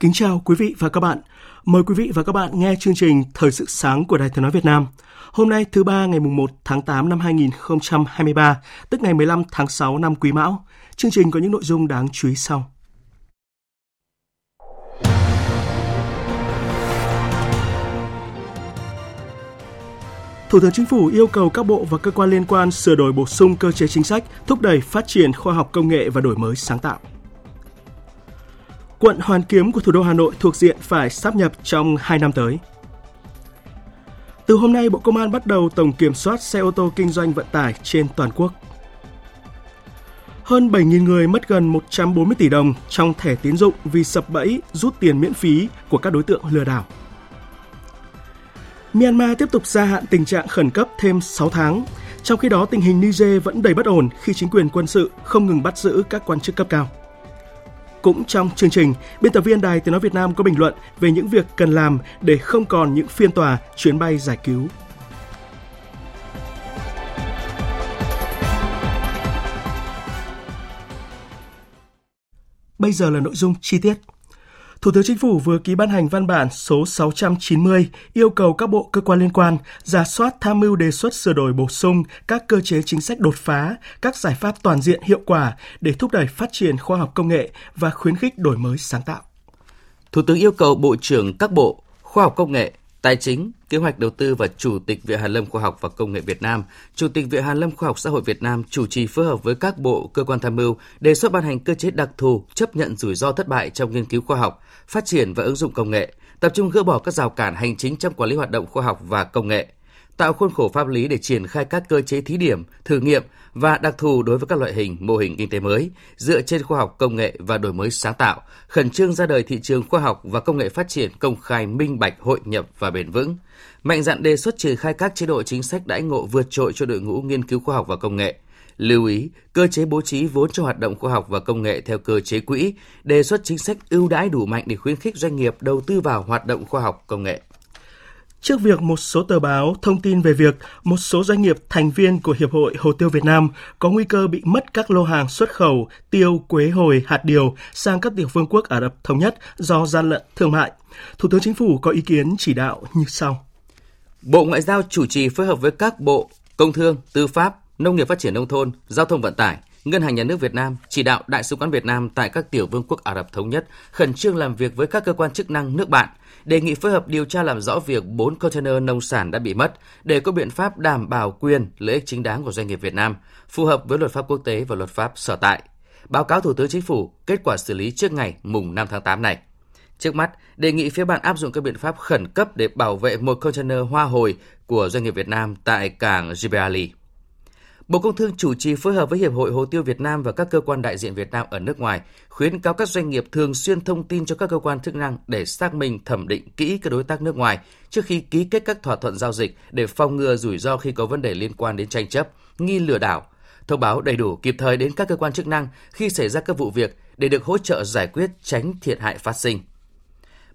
Kính chào quý vị và các bạn. Mời quý vị và các bạn nghe chương trình Thời sự sáng của Đài Tiếng nói Việt Nam. Hôm nay thứ ba ngày mùng 1 tháng 8 năm 2023, tức ngày 15 tháng 6 năm Quý Mão. Chương trình có những nội dung đáng chú ý sau. Thủ tướng Chính phủ yêu cầu các bộ và cơ quan liên quan sửa đổi bổ sung cơ chế chính sách, thúc đẩy phát triển khoa học công nghệ và đổi mới sáng tạo. Quận Hoàn Kiếm của thủ đô Hà Nội thuộc diện phải sáp nhập trong 2 năm tới. Từ hôm nay, Bộ Công an bắt đầu tổng kiểm soát xe ô tô kinh doanh vận tải trên toàn quốc. Hơn 7.000 người mất gần 140 tỷ đồng trong thẻ tín dụng vì sập bẫy rút tiền miễn phí của các đối tượng lừa đảo. Myanmar tiếp tục gia hạn tình trạng khẩn cấp thêm 6 tháng. Trong khi đó, tình hình Niger vẫn đầy bất ổn khi chính quyền quân sự không ngừng bắt giữ các quan chức cấp cao. Cũng trong chương trình, biên tập viên Đài Tiếng Nói Việt Nam có bình luận về những việc cần làm để không còn những phiên tòa, chuyến bay giải cứu. Bây giờ là nội dung chi tiết. Thủ tướng Chính phủ vừa ký ban hành văn bản số 690 yêu cầu các bộ cơ quan liên quan ra soát tham mưu đề xuất sửa đổi bổ sung các cơ chế chính sách đột phá, các giải pháp toàn diện hiệu quả để thúc đẩy phát triển khoa học công nghệ và khuyến khích đổi mới sáng tạo. Thủ tướng yêu cầu Bộ trưởng các bộ Khoa học Công nghệ, Tài chính, Kế hoạch Đầu tư và Chủ tịch Viện Hàn Lâm Khoa học và Công nghệ Việt Nam, Chủ tịch Viện Hàn Lâm Khoa học Xã hội Việt Nam chủ trì phối hợp với các bộ, cơ quan tham mưu đề xuất ban hành cơ chế đặc thù chấp nhận rủi ro thất bại trong nghiên cứu khoa học, phát triển và ứng dụng công nghệ, tập trung gỡ bỏ các rào cản hành chính trong quản lý hoạt động khoa học và công nghệ, tạo khuôn khổ pháp lý để triển khai các cơ chế thí điểm, thử nghiệm và đặc thù đối với các loại hình mô hình kinh tế mới dựa trên khoa học công nghệ và đổi mới sáng tạo, khẩn trương ra đời thị trường khoa học và công nghệ phát triển công khai minh bạch hội nhập và bền vững, mạnh dạn đề xuất triển khai các chế độ chính sách đãi ngộ vượt trội cho đội ngũ nghiên cứu khoa học và công nghệ. Lưu ý, cơ chế bố trí vốn cho hoạt động khoa học và công nghệ theo cơ chế quỹ, đề xuất chính sách ưu đãi đủ mạnh để khuyến khích doanh nghiệp đầu tư vào hoạt động khoa học công nghệ. Trước việc một số tờ báo thông tin về việc một số doanh nghiệp thành viên của Hiệp hội Hồ tiêu Việt Nam có nguy cơ bị mất các lô hàng xuất khẩu tiêu, quế hồi, hạt điều sang các tiểu vương quốc Ả Rập Thống Nhất do gian lận thương mại, Thủ tướng Chính phủ có ý kiến chỉ đạo như sau. Bộ Ngoại giao chủ trì phối hợp với các bộ Công thương, Tư pháp, Nông nghiệp Phát triển Nông thôn, Giao thông Vận tải, Ngân hàng Nhà nước Việt Nam chỉ đạo Đại sứ quán Việt Nam tại các tiểu vương quốc Ả Rập Thống Nhất khẩn trương làm việc với các cơ quan chức năng nước bạn, đề nghị phối hợp điều tra làm rõ việc 4 container nông sản đã bị mất để có biện pháp đảm bảo quyền, lợi ích chính đáng của doanh nghiệp Việt Nam, phù hợp với luật pháp quốc tế và luật pháp sở tại. Báo cáo Thủ tướng Chính phủ kết quả xử lý trước ngày mùng 5 tháng 8 này. Trước mắt, đề nghị phía bạn áp dụng các biện pháp khẩn cấp để bảo vệ một container hoa hồi của doanh nghiệp Việt Nam tại cảng Gibraltar. Bộ Công Thương chủ trì phối hợp với Hiệp hội Hồ tiêu Việt Nam và các cơ quan đại diện Việt Nam ở nước ngoài, khuyến cáo các doanh nghiệp thường xuyên thông tin cho các cơ quan chức năng để xác minh thẩm định kỹ các đối tác nước ngoài trước khi ký kết các thỏa thuận giao dịch để phòng ngừa rủi ro khi có vấn đề liên quan đến tranh chấp, nghi lừa đảo. Thông báo đầy đủ kịp thời đến các cơ quan chức năng khi xảy ra các vụ việc để được hỗ trợ giải quyết tránh thiệt hại phát sinh.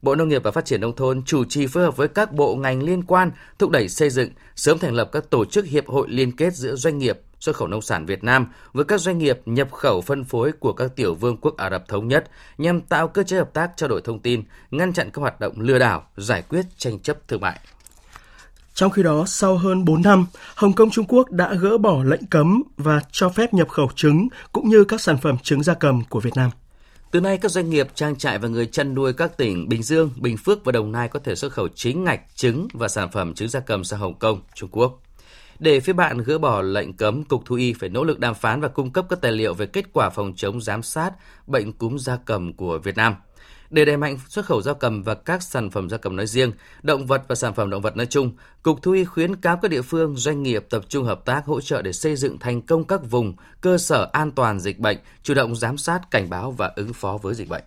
Bộ Nông nghiệp và Phát triển Nông thôn chủ trì phối hợp với các bộ ngành liên quan thúc đẩy xây dựng, sớm thành lập các tổ chức hiệp hội liên kết giữa doanh nghiệp xuất khẩu nông sản Việt Nam với các doanh nghiệp nhập khẩu phân phối của các tiểu vương quốc Ả Rập Thống Nhất nhằm tạo cơ chế hợp tác trao đổi thông tin, ngăn chặn các hoạt động lừa đảo, giải quyết tranh chấp thương mại. Trong khi đó, sau hơn 4 năm, Hồng Kông Trung Quốc đã gỡ bỏ lệnh cấm và cho phép nhập khẩu trứng cũng như các sản phẩm trứng gia cầm của Việt Nam. Từ nay, các doanh nghiệp, trang trại và người chăn nuôi các tỉnh Bình Dương, Bình Phước và Đồng Nai có thể xuất khẩu chính ngạch trứng và sản phẩm trứng gia cầm sang Hồng Kông, Trung Quốc. Để phía bạn gỡ bỏ lệnh cấm, Cục Thú y phải nỗ lực đàm phán và cung cấp các tài liệu về kết quả phòng chống giám sát bệnh cúm gia cầm của Việt Nam. Để đẩy mạnh xuất khẩu gia cầm và các sản phẩm gia cầm nói riêng, động vật và sản phẩm động vật nói chung, Cục Thú y khuyến cáo các địa phương, doanh nghiệp tập trung hợp tác hỗ trợ để xây dựng thành công các vùng, cơ sở an toàn dịch bệnh, chủ động giám sát, cảnh báo và ứng phó với dịch bệnh.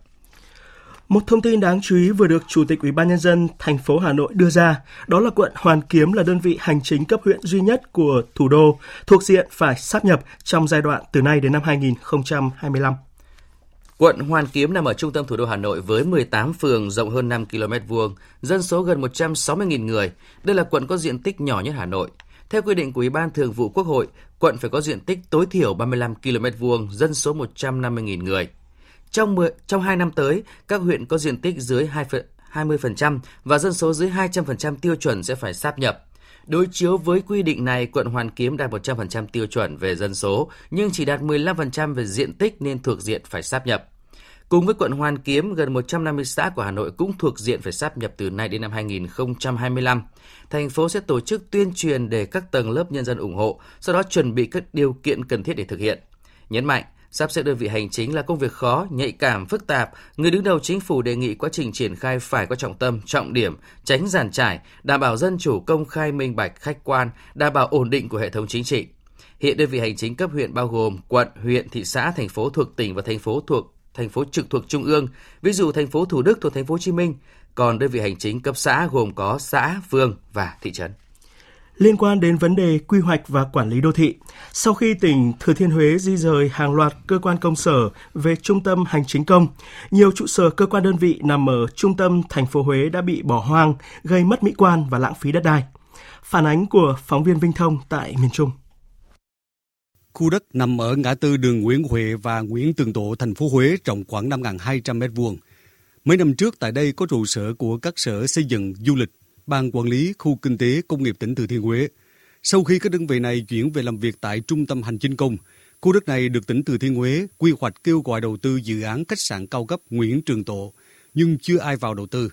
Một thông tin đáng chú ý vừa được Chủ tịch Ủy ban nhân dân thành phố Hà Nội đưa ra, đó là quận Hoàn Kiếm là đơn vị hành chính cấp huyện duy nhất của thủ đô thuộc diện phải sáp nhập trong giai đoạn từ nay đến năm 2025. Quận Hoàn Kiếm nằm ở trung tâm thủ đô Hà Nội với 18 phường rộng hơn 5 km vuông, dân số gần 160.000 người. Đây là quận có diện tích nhỏ nhất Hà Nội. Theo quy định của Ủy ban Thường vụ Quốc hội, quận phải có diện tích tối thiểu 35 km vuông, dân số 150.000 người. Trong 10, trong 2 năm tới, các huyện có diện tích dưới 2 20% và dân số dưới 200% tiêu chuẩn sẽ phải sáp nhập. Đối chiếu với quy định này, quận Hoàn Kiếm đạt 100% tiêu chuẩn về dân số, nhưng chỉ đạt 15% về diện tích nên thuộc diện phải sáp nhập. Cùng với quận Hoàn Kiếm, gần 150 xã của Hà Nội cũng thuộc diện phải sáp nhập từ nay đến năm 2025. Thành phố sẽ tổ chức tuyên truyền để các tầng lớp nhân dân ủng hộ, sau đó chuẩn bị các điều kiện cần thiết để thực hiện. Nhấn mạnh, Sắp xếp đơn vị hành chính là công việc khó, nhạy cảm, phức tạp. Người đứng đầu chính phủ đề nghị quá trình triển khai phải có trọng tâm, trọng điểm, tránh giàn trải, đảm bảo dân chủ công khai minh bạch, khách quan, đảm bảo ổn định của hệ thống chính trị. Hiện đơn vị hành chính cấp huyện bao gồm quận, huyện, thị xã, thành phố thuộc tỉnh và thành phố thuộc thành phố trực thuộc trung ương, ví dụ thành phố Thủ Đức thuộc thành phố Hồ Chí Minh, còn đơn vị hành chính cấp xã gồm có xã, phường và thị trấn liên quan đến vấn đề quy hoạch và quản lý đô thị. Sau khi tỉnh Thừa Thiên Huế di rời hàng loạt cơ quan công sở về trung tâm hành chính công, nhiều trụ sở cơ quan đơn vị nằm ở trung tâm thành phố Huế đã bị bỏ hoang, gây mất mỹ quan và lãng phí đất đai. Phản ánh của phóng viên Vinh Thông tại miền Trung. Khu đất nằm ở ngã tư đường Nguyễn Huệ và Nguyễn Tường Tộ, thành phố Huế rộng khoảng 5.200 m2. Mấy năm trước tại đây có trụ sở của các sở xây dựng, du lịch, Ban Quản lý Khu Kinh tế Công nghiệp tỉnh Thừa Thiên Huế. Sau khi các đơn vị này chuyển về làm việc tại Trung tâm Hành chính công, khu đất này được tỉnh Thừa Thiên Huế quy hoạch kêu gọi đầu tư dự án khách sạn cao cấp Nguyễn Trường Tộ, nhưng chưa ai vào đầu tư.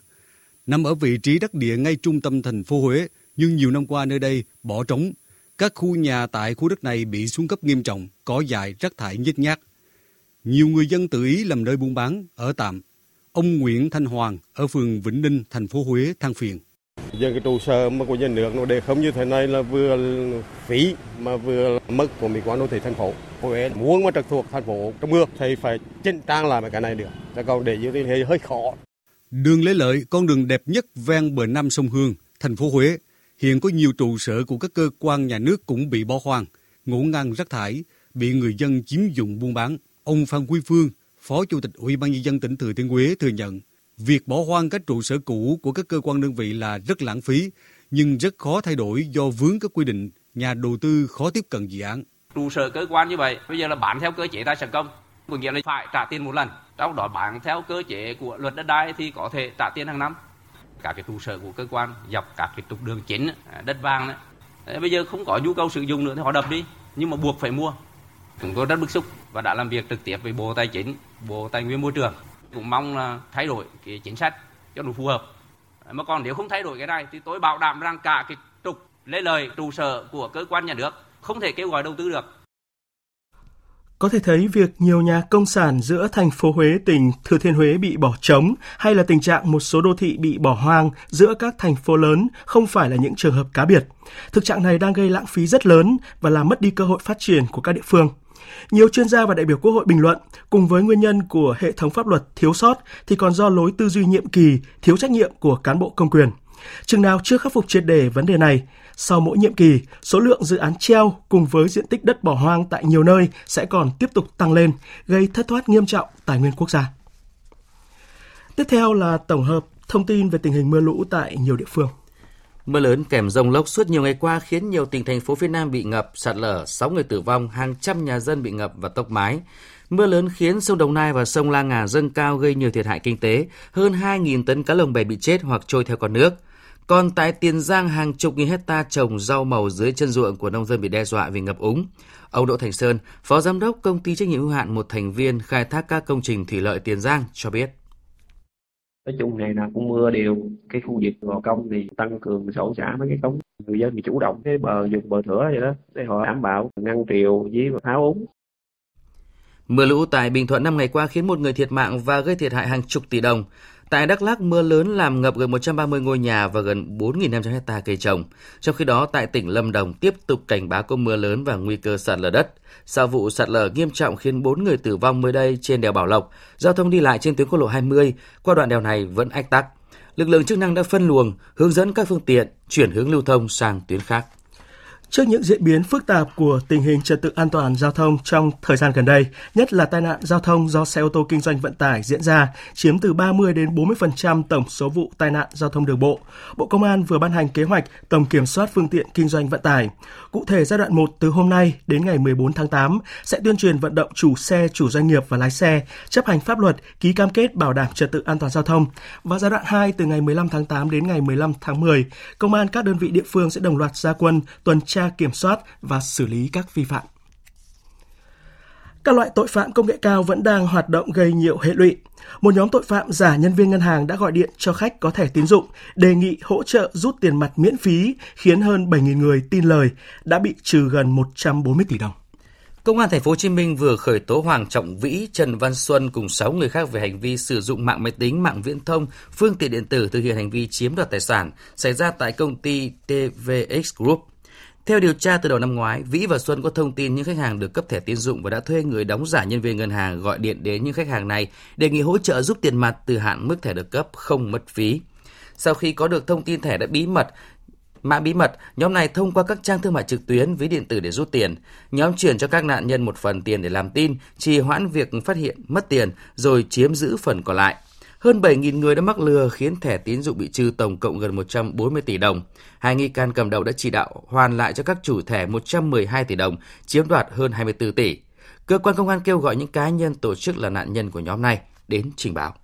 Nằm ở vị trí đắc địa ngay trung tâm thành phố Huế, nhưng nhiều năm qua nơi đây bỏ trống. Các khu nhà tại khu đất này bị xuống cấp nghiêm trọng, cỏ dại, rác thải nhếch nhác. Nhiều người dân tự ý làm nơi buôn bán, ở tạm. Ông Nguyễn Thanh Hoàng ở phường Vĩnh Ninh, thành phố Huế than phiền. Giờ cái trụ sở mà của nhà nước nó để không như thế này là vừa phí mà vừa mất của mỹ quan đô thị thành phố. Huế muốn mà trực thuộc thành phố trong mưa thì phải chỉnh trang lại cái này được. Chứ còn để như thế hơi khó. Đường Lê Lợi, con đường đẹp nhất ven bờ Nam sông Hương, thành phố Huế, hiện có nhiều trụ sở của các cơ quan nhà nước cũng bị bỏ hoang, ngủ ngang rác thải, bị người dân chiếm dụng buôn bán. Ông Phan Quy Phương, Phó Chủ tịch Ủy ban nhân dân tỉnh Thừa Thiên Huế thừa nhận Việc bỏ hoang các trụ sở cũ của các cơ quan đơn vị là rất lãng phí, nhưng rất khó thay đổi do vướng các quy định, nhà đầu tư khó tiếp cận dự án. Trụ sở cơ quan như vậy, bây giờ là bán theo cơ chế tài sản công, có nghĩa là phải trả tiền một lần. Trong đó bán theo cơ chế của luật đất đai thì có thể trả tiền hàng năm. Các cái trụ sở của cơ quan dọc các cái trục đường chính, à, đất vàng đấy. Bây giờ không có nhu cầu sử dụng nữa thì họ đập đi, nhưng mà buộc phải mua. Chúng tôi rất bức xúc và đã làm việc trực tiếp với Bộ Tài chính, Bộ Tài nguyên Môi trường cũng mong là thay đổi cái chính sách cho nó phù hợp mà còn nếu không thay đổi cái này thì tôi bảo đảm rằng cả cái trục lấy lời trụ sở của cơ quan nhà nước không thể kêu gọi đầu tư được có thể thấy việc nhiều nhà công sản giữa thành phố Huế, tỉnh Thừa Thiên Huế bị bỏ trống hay là tình trạng một số đô thị bị bỏ hoang giữa các thành phố lớn không phải là những trường hợp cá biệt. Thực trạng này đang gây lãng phí rất lớn và làm mất đi cơ hội phát triển của các địa phương. Nhiều chuyên gia và đại biểu Quốc hội bình luận, cùng với nguyên nhân của hệ thống pháp luật thiếu sót thì còn do lối tư duy nhiệm kỳ, thiếu trách nhiệm của cán bộ công quyền. Chừng nào chưa khắc phục triệt đề vấn đề này, sau mỗi nhiệm kỳ, số lượng dự án treo cùng với diện tích đất bỏ hoang tại nhiều nơi sẽ còn tiếp tục tăng lên, gây thất thoát nghiêm trọng tài nguyên quốc gia. Tiếp theo là tổng hợp thông tin về tình hình mưa lũ tại nhiều địa phương. Mưa lớn kèm rông lốc suốt nhiều ngày qua khiến nhiều tỉnh thành phố phía Nam bị ngập, sạt lở, 6 người tử vong, hàng trăm nhà dân bị ngập và tốc mái. Mưa lớn khiến sông Đồng Nai và sông La Ngà dâng cao gây nhiều thiệt hại kinh tế, hơn 2.000 tấn cá lồng bè bị chết hoặc trôi theo con nước. Còn tại Tiền Giang, hàng chục nghìn hecta trồng rau màu dưới chân ruộng của nông dân bị đe dọa vì ngập úng. Ông Đỗ Thành Sơn, Phó Giám đốc Công ty trách nhiệm hữu hạn một thành viên khai thác các công trình thủy lợi Tiền Giang cho biết nói chung ngày nào cũng mưa đều. Cái khu vực gò công thì tăng cường sổ xả mấy cái cống. Người dân thì chủ động cái bờ dùng bờ thửa vậy đó, để họ đảm bảo ngăn triều với tháo úng. Mưa lũ tại Bình Thuận năm ngày qua khiến một người thiệt mạng và gây thiệt hại hàng chục tỷ đồng. Tại Đắk Lắk, mưa lớn làm ngập gần 130 ngôi nhà và gần 4.500 hecta cây trồng. Trong khi đó, tại tỉnh Lâm Đồng tiếp tục cảnh báo có mưa lớn và nguy cơ sạt lở đất. Sau vụ sạt lở nghiêm trọng khiến 4 người tử vong mới đây trên đèo Bảo Lộc, giao thông đi lại trên tuyến quốc lộ 20 qua đoạn đèo này vẫn ách tắc. Lực lượng chức năng đã phân luồng, hướng dẫn các phương tiện chuyển hướng lưu thông sang tuyến khác. Trước những diễn biến phức tạp của tình hình trật tự an toàn giao thông trong thời gian gần đây, nhất là tai nạn giao thông do xe ô tô kinh doanh vận tải diễn ra, chiếm từ 30 đến 40% tổng số vụ tai nạn giao thông đường bộ. Bộ Công an vừa ban hành kế hoạch tổng kiểm soát phương tiện kinh doanh vận tải. Cụ thể giai đoạn 1 từ hôm nay đến ngày 14 tháng 8 sẽ tuyên truyền vận động chủ xe, chủ doanh nghiệp và lái xe chấp hành pháp luật, ký cam kết bảo đảm trật tự an toàn giao thông. Và giai đoạn 2 từ ngày 15 tháng 8 đến ngày 15 tháng 10, công an các đơn vị địa phương sẽ đồng loạt gia quân tuần tra tra kiểm soát và xử lý các vi phạm. Các loại tội phạm công nghệ cao vẫn đang hoạt động gây nhiều hệ lụy. Một nhóm tội phạm giả nhân viên ngân hàng đã gọi điện cho khách có thẻ tín dụng, đề nghị hỗ trợ rút tiền mặt miễn phí, khiến hơn 7.000 người tin lời, đã bị trừ gần 140 tỷ đồng. Công an thành phố Hồ Chí Minh vừa khởi tố Hoàng Trọng Vĩ, Trần Văn Xuân cùng 6 người khác về hành vi sử dụng mạng máy tính, mạng viễn thông, phương tiện điện tử thực hiện hành vi chiếm đoạt tài sản xảy ra tại công ty TVX Group. Theo điều tra từ đầu năm ngoái, Vĩ và Xuân có thông tin những khách hàng được cấp thẻ tín dụng và đã thuê người đóng giả nhân viên ngân hàng gọi điện đến những khách hàng này đề nghị hỗ trợ giúp tiền mặt từ hạn mức thẻ được cấp không mất phí. Sau khi có được thông tin thẻ đã bí mật, Mã bí mật, nhóm này thông qua các trang thương mại trực tuyến, ví điện tử để rút tiền. Nhóm chuyển cho các nạn nhân một phần tiền để làm tin, trì hoãn việc phát hiện mất tiền, rồi chiếm giữ phần còn lại. Hơn 7.000 người đã mắc lừa khiến thẻ tín dụng bị trừ tổng cộng gần 140 tỷ đồng. Hai nghi can cầm đầu đã chỉ đạo hoàn lại cho các chủ thẻ 112 tỷ đồng, chiếm đoạt hơn 24 tỷ. Cơ quan công an kêu gọi những cá nhân tổ chức là nạn nhân của nhóm này đến trình báo.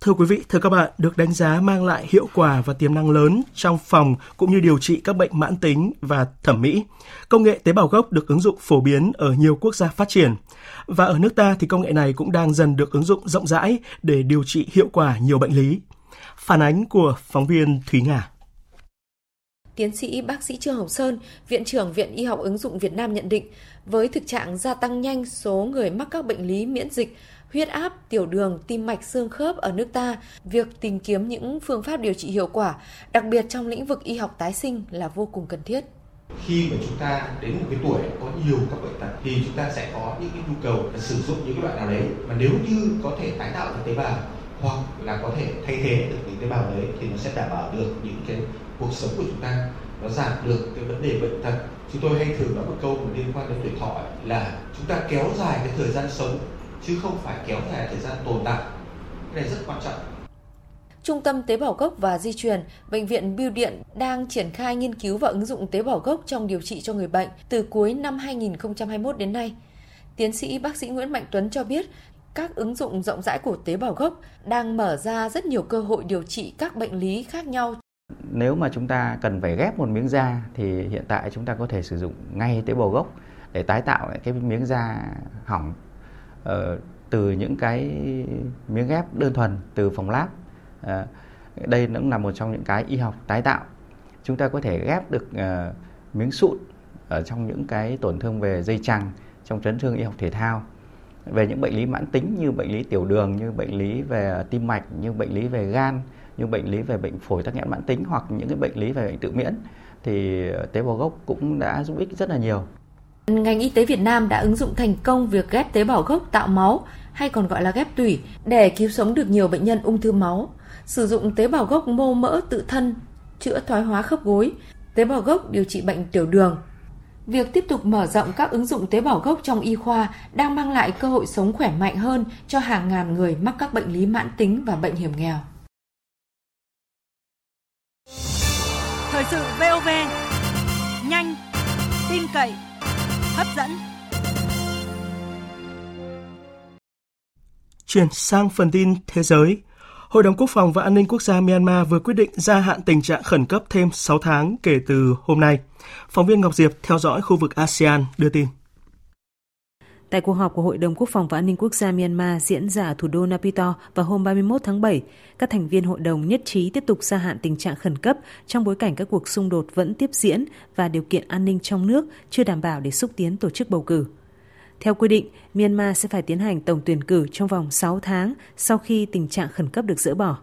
Thưa quý vị, thưa các bạn, được đánh giá mang lại hiệu quả và tiềm năng lớn trong phòng cũng như điều trị các bệnh mãn tính và thẩm mỹ. Công nghệ tế bào gốc được ứng dụng phổ biến ở nhiều quốc gia phát triển. Và ở nước ta thì công nghệ này cũng đang dần được ứng dụng rộng rãi để điều trị hiệu quả nhiều bệnh lý. Phản ánh của phóng viên Thúy Nga. Tiến sĩ bác sĩ Trương Hồng Sơn, Viện trưởng Viện Y học ứng dụng Việt Nam nhận định, với thực trạng gia tăng nhanh số người mắc các bệnh lý miễn dịch, huyết áp, tiểu đường, tim mạch, xương khớp ở nước ta, việc tìm kiếm những phương pháp điều trị hiệu quả, đặc biệt trong lĩnh vực y học tái sinh là vô cùng cần thiết. Khi mà chúng ta đến một cái tuổi có nhiều các bệnh tật thì chúng ta sẽ có những cái nhu cầu sử dụng những cái loại nào đấy. Mà nếu như có thể tái tạo được tế bào hoặc là có thể thay thế được những tế bào đấy thì nó sẽ đảm bảo được những cái cuộc sống của chúng ta nó giảm được cái vấn đề bệnh tật. Chúng tôi hay thường nói một câu liên quan đến tuổi thọ là chúng ta kéo dài cái thời gian sống chứ không phải kéo dài thời gian tồn tại cái này rất quan trọng Trung tâm tế bào gốc và di truyền, Bệnh viện Bưu Điện đang triển khai nghiên cứu và ứng dụng tế bào gốc trong điều trị cho người bệnh từ cuối năm 2021 đến nay. Tiến sĩ bác sĩ Nguyễn Mạnh Tuấn cho biết, các ứng dụng rộng rãi của tế bào gốc đang mở ra rất nhiều cơ hội điều trị các bệnh lý khác nhau. Nếu mà chúng ta cần phải ghép một miếng da thì hiện tại chúng ta có thể sử dụng ngay tế bào gốc để tái tạo cái miếng da hỏng uh, từ những cái miếng ghép đơn thuần từ phòng lab. Ờ, đây cũng là một trong những cái y học tái tạo. Chúng ta có thể ghép được ờ, miếng sụn ở trong những cái tổn thương về dây chằng trong chấn thương y học thể thao về những bệnh lý mãn tính như bệnh lý tiểu đường như bệnh lý về tim mạch như bệnh lý về gan như bệnh lý về bệnh phổi tắc nghẽn mãn tính hoặc những cái bệnh lý về bệnh tự miễn thì tế bào gốc cũng đã giúp ích rất là nhiều. Ngành y tế Việt Nam đã ứng dụng thành công việc ghép tế bào gốc tạo máu hay còn gọi là ghép tủy để cứu sống được nhiều bệnh nhân ung thư máu. Sử dụng tế bào gốc mô mỡ tự thân chữa thoái hóa khớp gối, tế bào gốc điều trị bệnh tiểu đường, Việc tiếp tục mở rộng các ứng dụng tế bào gốc trong y khoa đang mang lại cơ hội sống khỏe mạnh hơn cho hàng ngàn người mắc các bệnh lý mãn tính và bệnh hiểm nghèo. Thời sự VOV, nhanh, tin cậy, hấp dẫn. Chuyển sang phần tin thế giới. Hội đồng Quốc phòng và An ninh Quốc gia Myanmar vừa quyết định gia hạn tình trạng khẩn cấp thêm 6 tháng kể từ hôm nay. Phóng viên Ngọc Diệp theo dõi khu vực ASEAN đưa tin. Tại cuộc họp của Hội đồng Quốc phòng và An ninh Quốc gia Myanmar diễn ra ở thủ đô Naypyidaw vào hôm 31 tháng 7, các thành viên hội đồng nhất trí tiếp tục gia hạn tình trạng khẩn cấp trong bối cảnh các cuộc xung đột vẫn tiếp diễn và điều kiện an ninh trong nước chưa đảm bảo để xúc tiến tổ chức bầu cử. Theo quy định, Myanmar sẽ phải tiến hành tổng tuyển cử trong vòng 6 tháng sau khi tình trạng khẩn cấp được dỡ bỏ.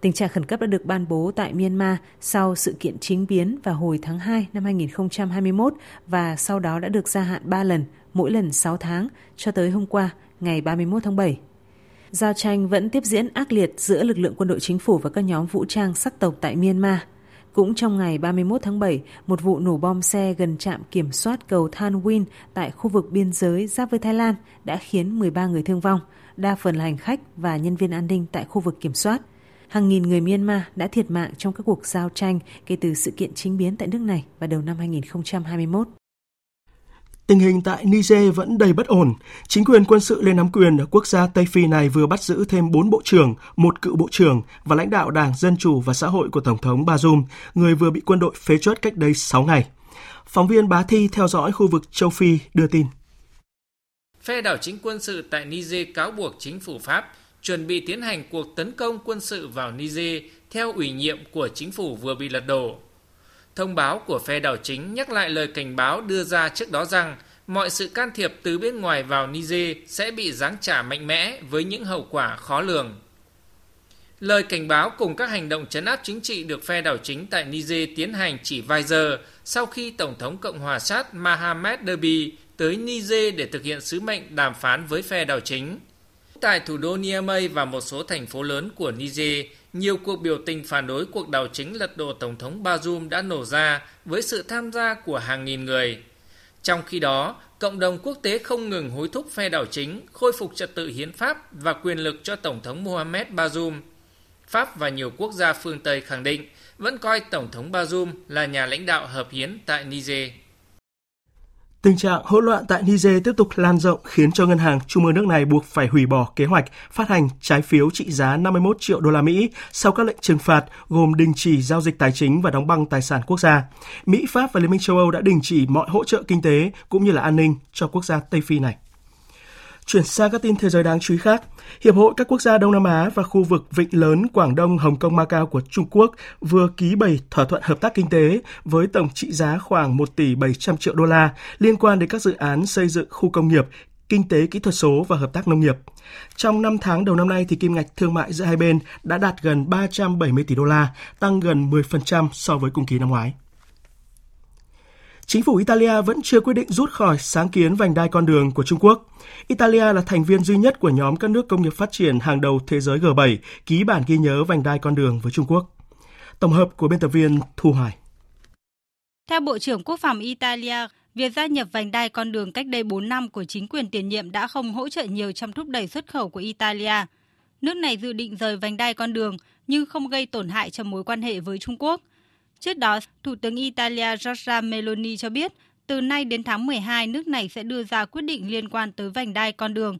Tình trạng khẩn cấp đã được ban bố tại Myanmar sau sự kiện chính biến vào hồi tháng 2 năm 2021 và sau đó đã được gia hạn 3 lần, mỗi lần 6 tháng, cho tới hôm qua, ngày 31 tháng 7. Giao tranh vẫn tiếp diễn ác liệt giữa lực lượng quân đội chính phủ và các nhóm vũ trang sắc tộc tại Myanmar. Cũng trong ngày 31 tháng 7, một vụ nổ bom xe gần trạm kiểm soát cầu Than Win tại khu vực biên giới giáp với Thái Lan đã khiến 13 người thương vong, đa phần là hành khách và nhân viên an ninh tại khu vực kiểm soát – hàng nghìn người Myanmar đã thiệt mạng trong các cuộc giao tranh kể từ sự kiện chính biến tại nước này vào đầu năm 2021. Tình hình tại Niger vẫn đầy bất ổn. Chính quyền quân sự lên nắm quyền ở quốc gia Tây Phi này vừa bắt giữ thêm 4 bộ trưởng, một cựu bộ trưởng và lãnh đạo Đảng Dân Chủ và Xã hội của Tổng thống Bazoum, người vừa bị quân đội phế truất cách đây 6 ngày. Phóng viên Bá Thi theo dõi khu vực châu Phi đưa tin. Phe đảo chính quân sự tại Niger cáo buộc chính phủ Pháp chuẩn bị tiến hành cuộc tấn công quân sự vào Niger theo ủy nhiệm của chính phủ vừa bị lật đổ. Thông báo của phe đảo chính nhắc lại lời cảnh báo đưa ra trước đó rằng mọi sự can thiệp từ bên ngoài vào Niger sẽ bị giáng trả mạnh mẽ với những hậu quả khó lường. Lời cảnh báo cùng các hành động chấn áp chính trị được phe đảo chính tại Niger tiến hành chỉ vài giờ sau khi Tổng thống Cộng hòa sát Mohamed Derby tới Niger để thực hiện sứ mệnh đàm phán với phe đảo chính. Tại thủ đô Niamey và một số thành phố lớn của Niger, nhiều cuộc biểu tình phản đối cuộc đảo chính lật đổ Tổng thống Bazoum đã nổ ra với sự tham gia của hàng nghìn người. Trong khi đó, cộng đồng quốc tế không ngừng hối thúc phe đảo chính khôi phục trật tự hiến pháp và quyền lực cho Tổng thống Mohamed Bazoum. Pháp và nhiều quốc gia phương Tây khẳng định vẫn coi Tổng thống Bazoum là nhà lãnh đạo hợp hiến tại Niger. Tình trạng hỗn loạn tại Niger tiếp tục lan rộng khiến cho ngân hàng trung ương nước này buộc phải hủy bỏ kế hoạch phát hành trái phiếu trị giá 51 triệu đô la Mỹ sau các lệnh trừng phạt gồm đình chỉ giao dịch tài chính và đóng băng tài sản quốc gia. Mỹ, Pháp và Liên minh châu Âu đã đình chỉ mọi hỗ trợ kinh tế cũng như là an ninh cho quốc gia Tây Phi này. Chuyển sang các tin thế giới đáng chú ý khác, Hiệp hội các quốc gia Đông Nam Á và khu vực Vịnh Lớn Quảng Đông, Hồng Kông, Macau của Trung Quốc vừa ký bảy thỏa thuận hợp tác kinh tế với tổng trị giá khoảng 1 tỷ 700 triệu đô la liên quan đến các dự án xây dựng khu công nghiệp, kinh tế kỹ thuật số và hợp tác nông nghiệp. Trong 5 tháng đầu năm nay thì kim ngạch thương mại giữa hai bên đã đạt gần 370 tỷ đô la, tăng gần 10% so với cùng kỳ năm ngoái. Chính phủ Italia vẫn chưa quyết định rút khỏi sáng kiến vành đai con đường của Trung Quốc. Italia là thành viên duy nhất của nhóm các nước công nghiệp phát triển hàng đầu thế giới G7 ký bản ghi nhớ vành đai con đường với Trung Quốc. Tổng hợp của biên tập viên Thu Hoài. Theo Bộ trưởng Quốc phòng Italia, việc gia nhập vành đai con đường cách đây 4 năm của chính quyền tiền nhiệm đã không hỗ trợ nhiều trong thúc đẩy xuất khẩu của Italia. Nước này dự định rời vành đai con đường nhưng không gây tổn hại cho mối quan hệ với Trung Quốc – Trước đó, Thủ tướng Italia Giorgia Meloni cho biết từ nay đến tháng 12, nước này sẽ đưa ra quyết định liên quan tới vành đai con đường.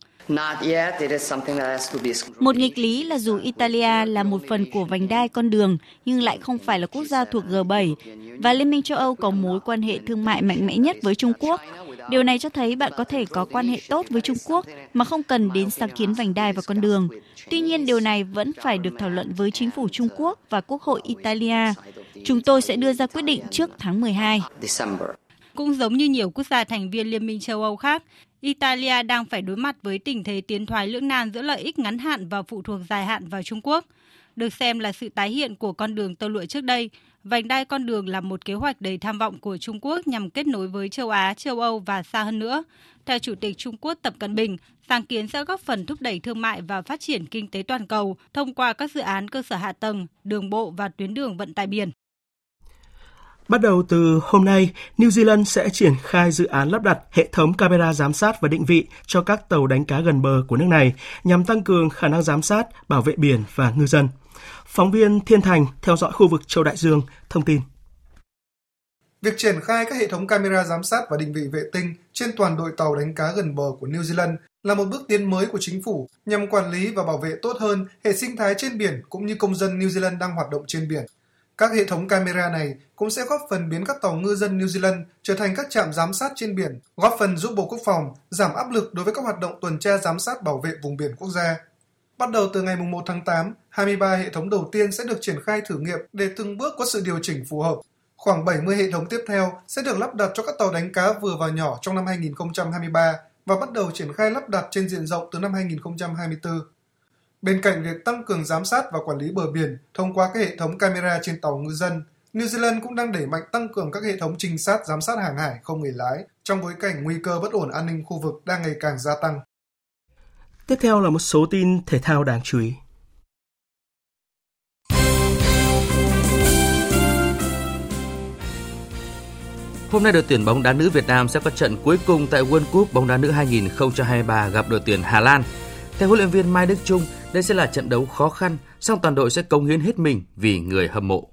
Một nghịch lý là dù Italia là một phần của vành đai con đường, nhưng lại không phải là quốc gia thuộc G7, và Liên minh châu Âu có mối quan hệ thương mại mạnh mẽ nhất với Trung Quốc. Điều này cho thấy bạn có thể có quan hệ tốt với Trung Quốc mà không cần đến sáng kiến vành đai và con đường. Tuy nhiên, điều này vẫn phải được thảo luận với chính phủ Trung Quốc và Quốc hội Italia. Chúng tôi sẽ đưa ra quyết định trước tháng 12. Cũng giống như nhiều quốc gia thành viên Liên minh châu Âu khác, Italia đang phải đối mặt với tình thế tiến thoái lưỡng nan giữa lợi ích ngắn hạn và phụ thuộc dài hạn vào Trung Quốc. Được xem là sự tái hiện của con đường tơ lụa trước đây, vành đai con đường là một kế hoạch đầy tham vọng của Trung Quốc nhằm kết nối với châu Á, châu Âu và xa hơn nữa. Theo Chủ tịch Trung Quốc Tập Cận Bình, sáng kiến sẽ góp phần thúc đẩy thương mại và phát triển kinh tế toàn cầu thông qua các dự án cơ sở hạ tầng, đường bộ và tuyến đường vận tải biển. Bắt đầu từ hôm nay, New Zealand sẽ triển khai dự án lắp đặt hệ thống camera giám sát và định vị cho các tàu đánh cá gần bờ của nước này nhằm tăng cường khả năng giám sát, bảo vệ biển và ngư dân. Phóng viên Thiên Thành theo dõi khu vực châu Đại Dương thông tin. Việc triển khai các hệ thống camera giám sát và định vị vệ tinh trên toàn đội tàu đánh cá gần bờ của New Zealand là một bước tiến mới của chính phủ nhằm quản lý và bảo vệ tốt hơn hệ sinh thái trên biển cũng như công dân New Zealand đang hoạt động trên biển. Các hệ thống camera này cũng sẽ góp phần biến các tàu ngư dân New Zealand trở thành các trạm giám sát trên biển, góp phần giúp Bộ Quốc phòng giảm áp lực đối với các hoạt động tuần tra giám sát bảo vệ vùng biển quốc gia. Bắt đầu từ ngày 1 tháng 8, 23 hệ thống đầu tiên sẽ được triển khai thử nghiệm để từng bước có sự điều chỉnh phù hợp. Khoảng 70 hệ thống tiếp theo sẽ được lắp đặt cho các tàu đánh cá vừa và nhỏ trong năm 2023 và bắt đầu triển khai lắp đặt trên diện rộng từ năm 2024. Bên cạnh việc tăng cường giám sát và quản lý bờ biển thông qua các hệ thống camera trên tàu ngư dân, New Zealand cũng đang đẩy mạnh tăng cường các hệ thống trinh sát giám sát hàng hải không người lái trong bối cảnh nguy cơ bất ổn an ninh khu vực đang ngày càng gia tăng. Tiếp theo là một số tin thể thao đáng chú ý. Hôm nay đội tuyển bóng đá nữ Việt Nam sẽ có trận cuối cùng tại World Cup bóng đá nữ 2023 gặp đội tuyển Hà Lan. Theo huấn luyện viên Mai Đức Chung, đây sẽ là trận đấu khó khăn, song toàn đội sẽ cống hiến hết mình vì người hâm mộ.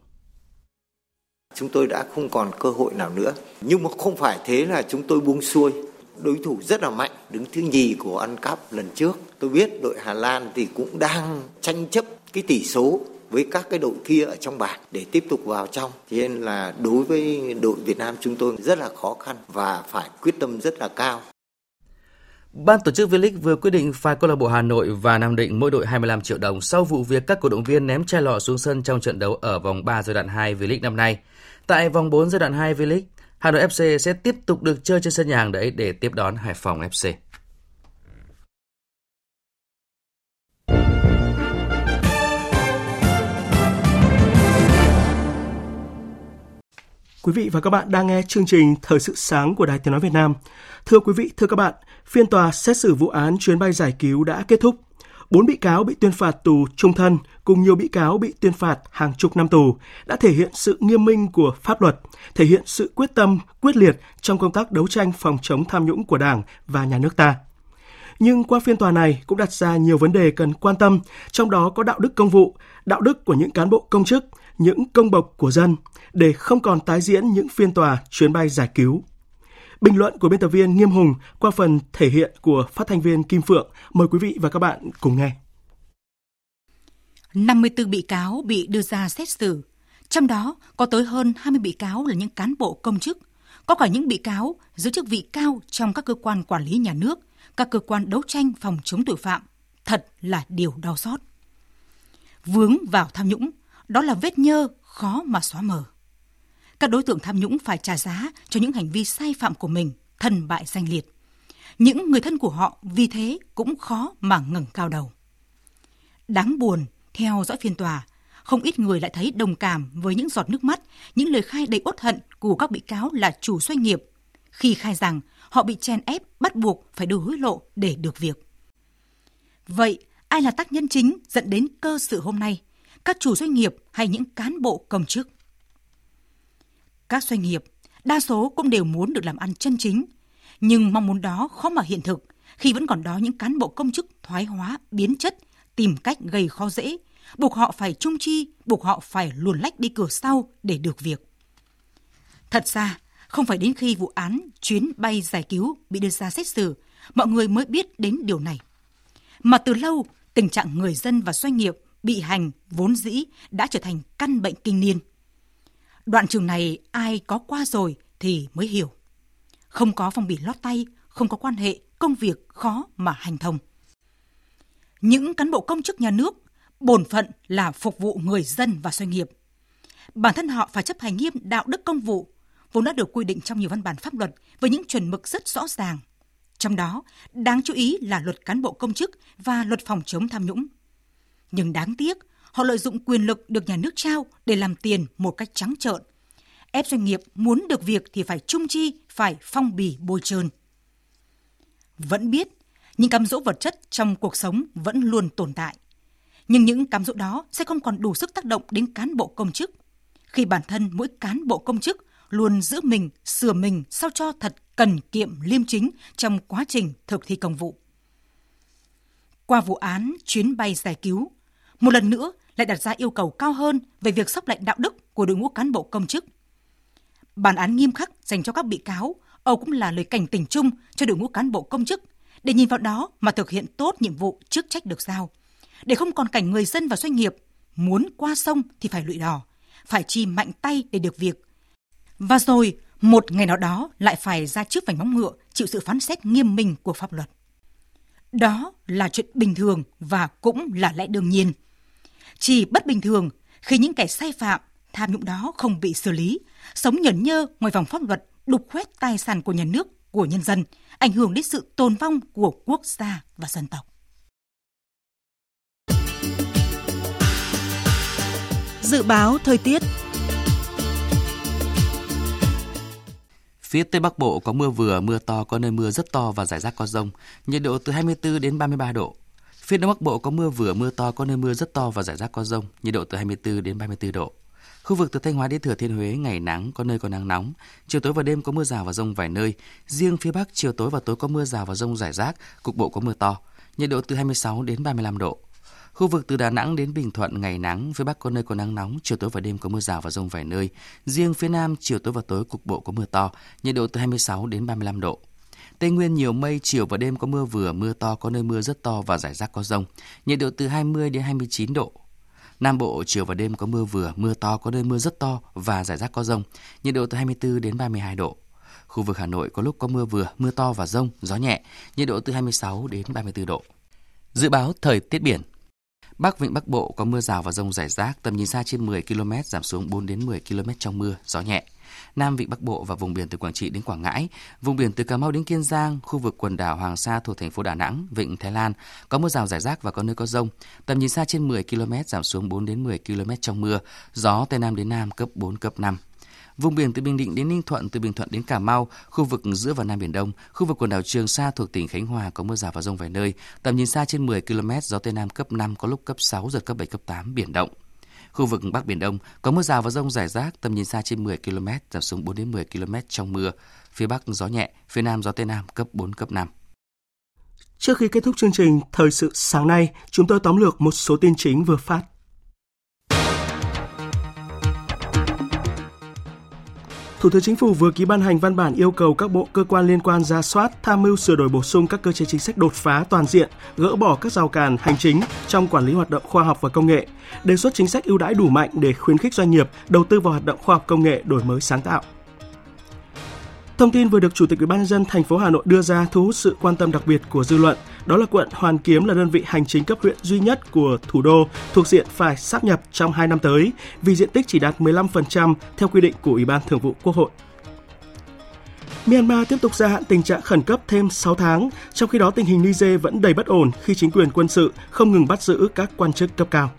Chúng tôi đã không còn cơ hội nào nữa, nhưng mà không phải thế là chúng tôi buông xuôi. Đối thủ rất là mạnh, đứng thứ nhì của ăn cắp lần trước. Tôi biết đội Hà Lan thì cũng đang tranh chấp cái tỷ số với các cái đội kia ở trong bảng để tiếp tục vào trong. Thế nên là đối với đội Việt Nam chúng tôi rất là khó khăn và phải quyết tâm rất là cao. Ban tổ chức V-League vừa quyết định phạt câu lạc bộ Hà Nội và Nam Định mỗi đội 25 triệu đồng sau vụ việc các cổ động viên ném chai lọ xuống sân trong trận đấu ở vòng 3 giai đoạn 2 V-League năm nay. Tại vòng 4 giai đoạn 2 V-League, Hà Nội FC sẽ tiếp tục được chơi trên sân nhà hàng đấy để tiếp đón Hải Phòng FC. Quý vị và các bạn đang nghe chương trình Thời sự sáng của Đài Tiếng Nói Việt Nam. Thưa quý vị, thưa các bạn, phiên tòa xét xử vụ án chuyến bay giải cứu đã kết thúc. Bốn bị cáo bị tuyên phạt tù trung thân cùng nhiều bị cáo bị tuyên phạt hàng chục năm tù đã thể hiện sự nghiêm minh của pháp luật, thể hiện sự quyết tâm, quyết liệt trong công tác đấu tranh phòng chống tham nhũng của Đảng và nhà nước ta. Nhưng qua phiên tòa này cũng đặt ra nhiều vấn đề cần quan tâm, trong đó có đạo đức công vụ, đạo đức của những cán bộ công chức, những công bộc của dân, để không còn tái diễn những phiên tòa chuyến bay giải cứu. Bình luận của biên tập viên Nghiêm Hùng qua phần thể hiện của phát thanh viên Kim Phượng. Mời quý vị và các bạn cùng nghe. 54 bị cáo bị đưa ra xét xử, trong đó có tới hơn 20 bị cáo là những cán bộ công chức, có cả những bị cáo giữ chức vị cao trong các cơ quan quản lý nhà nước, các cơ quan đấu tranh phòng chống tội phạm. Thật là điều đau xót. Vướng vào tham nhũng, đó là vết nhơ khó mà xóa mờ. Các đối tượng tham nhũng phải trả giá cho những hành vi sai phạm của mình, thân bại danh liệt. Những người thân của họ vì thế cũng khó mà ngẩng cao đầu. Đáng buồn, theo dõi phiên tòa, không ít người lại thấy đồng cảm với những giọt nước mắt, những lời khai đầy uất hận của các bị cáo là chủ doanh nghiệp khi khai rằng họ bị chèn ép bắt buộc phải đưa hối lộ để được việc. Vậy, ai là tác nhân chính dẫn đến cơ sự hôm nay? Các chủ doanh nghiệp hay những cán bộ công chức? Các doanh nghiệp, đa số cũng đều muốn được làm ăn chân chính, nhưng mong muốn đó khó mà hiện thực khi vẫn còn đó những cán bộ công chức thoái hóa, biến chất, tìm cách gây khó dễ, buộc họ phải trung chi, buộc họ phải luồn lách đi cửa sau để được việc. Thật ra, không phải đến khi vụ án chuyến bay giải cứu bị đưa ra xét xử, mọi người mới biết đến điều này. Mà từ lâu, tình trạng người dân và doanh nghiệp bị hành vốn dĩ đã trở thành căn bệnh kinh niên. Đoạn trường này ai có qua rồi thì mới hiểu. Không có phong bì lót tay, không có quan hệ, công việc khó mà hành thông. Những cán bộ công chức nhà nước, bổn phận là phục vụ người dân và doanh nghiệp. Bản thân họ phải chấp hành nghiêm đạo đức công vụ, vốn đã được quy định trong nhiều văn bản pháp luật với những chuẩn mực rất rõ ràng. Trong đó, đáng chú ý là luật cán bộ công chức và luật phòng chống tham nhũng. Nhưng đáng tiếc, họ lợi dụng quyền lực được nhà nước trao để làm tiền một cách trắng trợn. Ép doanh nghiệp muốn được việc thì phải trung chi, phải phong bì bôi trơn. Vẫn biết, những cám dỗ vật chất trong cuộc sống vẫn luôn tồn tại. Nhưng những cám dỗ đó sẽ không còn đủ sức tác động đến cán bộ công chức. Khi bản thân mỗi cán bộ công chức luôn giữ mình, sửa mình sao cho thật cần kiệm liêm chính trong quá trình thực thi công vụ. Qua vụ án chuyến bay giải cứu, một lần nữa lại đặt ra yêu cầu cao hơn về việc sắp lệnh đạo đức của đội ngũ cán bộ công chức. Bản án nghiêm khắc dành cho các bị cáo, Âu cũng là lời cảnh tỉnh chung cho đội ngũ cán bộ công chức để nhìn vào đó mà thực hiện tốt nhiệm vụ chức trách được giao. Để không còn cảnh người dân và doanh nghiệp muốn qua sông thì phải lụy đò, phải chi mạnh tay để được việc. Và rồi, một ngày nào đó lại phải ra trước vành móng ngựa chịu sự phán xét nghiêm minh của pháp luật. Đó là chuyện bình thường và cũng là lẽ đương nhiên. Chỉ bất bình thường khi những kẻ sai phạm, tham nhũng đó không bị xử lý, sống nhẫn nhơ ngoài vòng pháp luật, đục khoét tài sản của nhà nước, của nhân dân, ảnh hưởng đến sự tồn vong của quốc gia và dân tộc. Dự báo thời tiết Phía Tây Bắc Bộ có mưa vừa, mưa to, có nơi mưa rất to và rải rác có rông, nhiệt độ từ 24 đến 33 độ. Phía Đông Bắc Bộ có mưa vừa, mưa to, có nơi mưa rất to và rải rác có rông, nhiệt độ từ 24 đến 34 độ. Khu vực từ Thanh Hóa đến Thừa Thiên Huế ngày nắng, có nơi có nắng nóng. Chiều tối và đêm có mưa rào và rông vài nơi. Riêng phía Bắc chiều tối và tối có mưa rào và rông rải rác, cục bộ có mưa to. Nhiệt độ từ 26 đến 35 độ. Khu vực từ Đà Nẵng đến Bình Thuận ngày nắng, phía Bắc có nơi có nắng nóng, chiều tối và đêm có mưa rào và rông vài nơi. Riêng phía Nam chiều tối và tối cục bộ có mưa to, nhiệt độ từ 26 đến 35 độ. Tây Nguyên nhiều mây, chiều và đêm có mưa vừa, mưa to, có nơi mưa rất to và rải rác có rông. Nhiệt độ từ 20 đến 29 độ. Nam Bộ chiều và đêm có mưa vừa, mưa to, có nơi mưa rất to và rải rác có rông. Nhiệt độ từ 24 đến 32 độ. Khu vực Hà Nội có lúc có mưa vừa, mưa to và rông, gió nhẹ, nhiệt độ từ 26 đến 34 độ. Dự báo thời tiết biển Bắc Vịnh Bắc Bộ có mưa rào và rông rải rác, tầm nhìn xa trên 10 km, giảm xuống 4 đến 10 km trong mưa, gió nhẹ. Nam Vịnh Bắc Bộ và vùng biển từ Quảng Trị đến Quảng Ngãi, vùng biển từ Cà Mau đến Kiên Giang, khu vực quần đảo Hoàng Sa thuộc thành phố Đà Nẵng, Vịnh Thái Lan có mưa rào rải rác và có nơi có rông. Tầm nhìn xa trên 10 km, giảm xuống 4 đến 10 km trong mưa, gió Tây Nam đến Nam cấp 4, cấp 5. Vùng biển từ Bình Định đến Ninh Thuận, từ Bình Thuận đến Cà Mau, khu vực giữa và Nam Biển Đông, khu vực quần đảo Trường Sa thuộc tỉnh Khánh Hòa có mưa rào và rông vài nơi. Tầm nhìn xa trên 10 km, gió Tây Nam cấp 5, có lúc cấp 6, giật cấp 7, cấp 8, biển động. Khu vực Bắc Biển Đông có mưa rào và rông rải rác, tầm nhìn xa trên 10 km, giảm xuống 4 đến 10 km trong mưa. Phía Bắc gió nhẹ, phía Nam gió Tây Nam cấp 4, cấp 5. Trước khi kết thúc chương trình Thời sự sáng nay, chúng tôi tóm lược một số tin chính vừa phát. Thủ tướng Chính phủ vừa ký ban hành văn bản yêu cầu các bộ cơ quan liên quan ra soát, tham mưu sửa đổi bổ sung các cơ chế chính sách đột phá toàn diện, gỡ bỏ các rào cản hành chính trong quản lý hoạt động khoa học và công nghệ, đề xuất chính sách ưu đãi đủ mạnh để khuyến khích doanh nghiệp đầu tư vào hoạt động khoa học công nghệ đổi mới sáng tạo. Thông tin vừa được Chủ tịch Ủy ban nhân dân thành phố Hà Nội đưa ra thu hút sự quan tâm đặc biệt của dư luận. Đó là quận Hoàn Kiếm là đơn vị hành chính cấp huyện duy nhất của thủ đô thuộc diện phải sáp nhập trong 2 năm tới vì diện tích chỉ đạt 15% theo quy định của Ủy ban Thường vụ Quốc hội. Myanmar tiếp tục gia hạn tình trạng khẩn cấp thêm 6 tháng, trong khi đó tình hình Niger vẫn đầy bất ổn khi chính quyền quân sự không ngừng bắt giữ các quan chức cấp cao.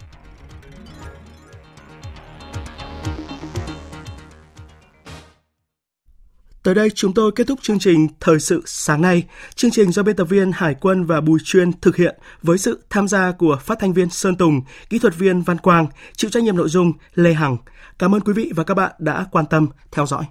Tới đây chúng tôi kết thúc chương trình Thời sự sáng nay. Chương trình do biên tập viên Hải quân và Bùi Chuyên thực hiện với sự tham gia của phát thanh viên Sơn Tùng, kỹ thuật viên Văn Quang, chịu trách nhiệm nội dung Lê Hằng. Cảm ơn quý vị và các bạn đã quan tâm theo dõi.